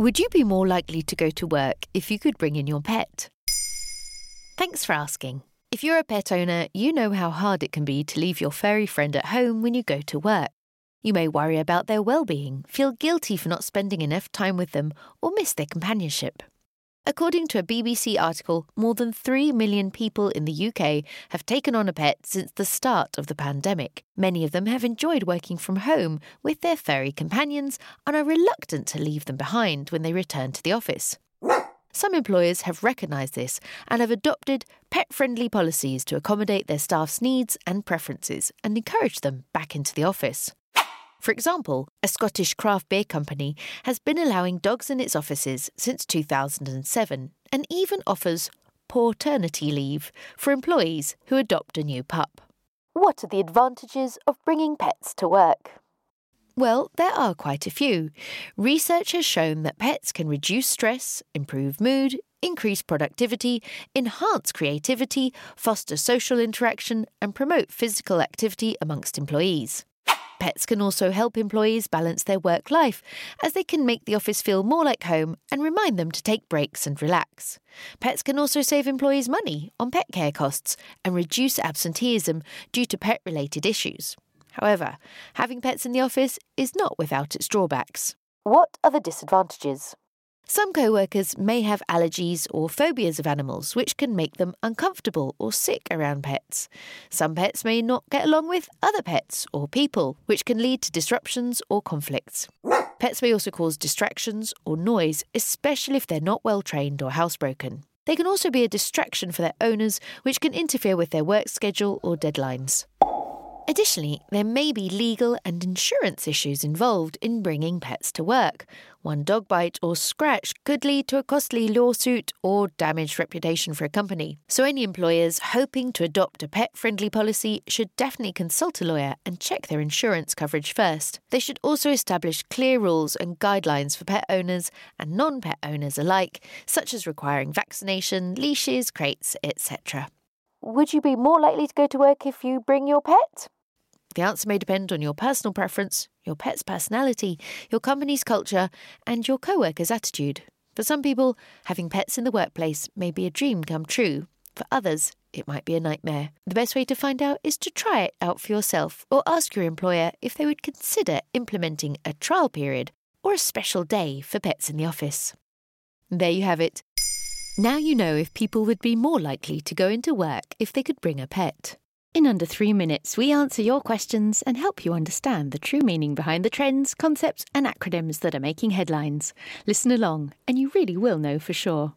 Would you be more likely to go to work if you could bring in your pet? Thanks for asking. If you're a pet owner, you know how hard it can be to leave your furry friend at home when you go to work. You may worry about their well-being, feel guilty for not spending enough time with them, or miss their companionship. According to a BBC article, more than 3 million people in the UK have taken on a pet since the start of the pandemic. Many of them have enjoyed working from home with their furry companions and are reluctant to leave them behind when they return to the office. Some employers have recognised this and have adopted pet friendly policies to accommodate their staff's needs and preferences and encourage them back into the office. For example, a Scottish craft beer company has been allowing dogs in its offices since 2007 and even offers paternity leave for employees who adopt a new pup. What are the advantages of bringing pets to work? Well, there are quite a few. Research has shown that pets can reduce stress, improve mood, increase productivity, enhance creativity, foster social interaction, and promote physical activity amongst employees. Pets can also help employees balance their work life, as they can make the office feel more like home and remind them to take breaks and relax. Pets can also save employees money on pet care costs and reduce absenteeism due to pet related issues. However, having pets in the office is not without its drawbacks. What are the disadvantages? Some co workers may have allergies or phobias of animals, which can make them uncomfortable or sick around pets. Some pets may not get along with other pets or people, which can lead to disruptions or conflicts. Pets may also cause distractions or noise, especially if they're not well trained or housebroken. They can also be a distraction for their owners, which can interfere with their work schedule or deadlines. Additionally, there may be legal and insurance issues involved in bringing pets to work. One dog bite or scratch could lead to a costly lawsuit or damaged reputation for a company. So, any employers hoping to adopt a pet friendly policy should definitely consult a lawyer and check their insurance coverage first. They should also establish clear rules and guidelines for pet owners and non pet owners alike, such as requiring vaccination, leashes, crates, etc. Would you be more likely to go to work if you bring your pet? The answer may depend on your personal preference, your pet's personality, your company's culture, and your co worker's attitude. For some people, having pets in the workplace may be a dream come true. For others, it might be a nightmare. The best way to find out is to try it out for yourself or ask your employer if they would consider implementing a trial period or a special day for pets in the office. There you have it. Now you know if people would be more likely to go into work if they could bring a pet. In under three minutes, we answer your questions and help you understand the true meaning behind the trends, concepts, and acronyms that are making headlines. Listen along, and you really will know for sure.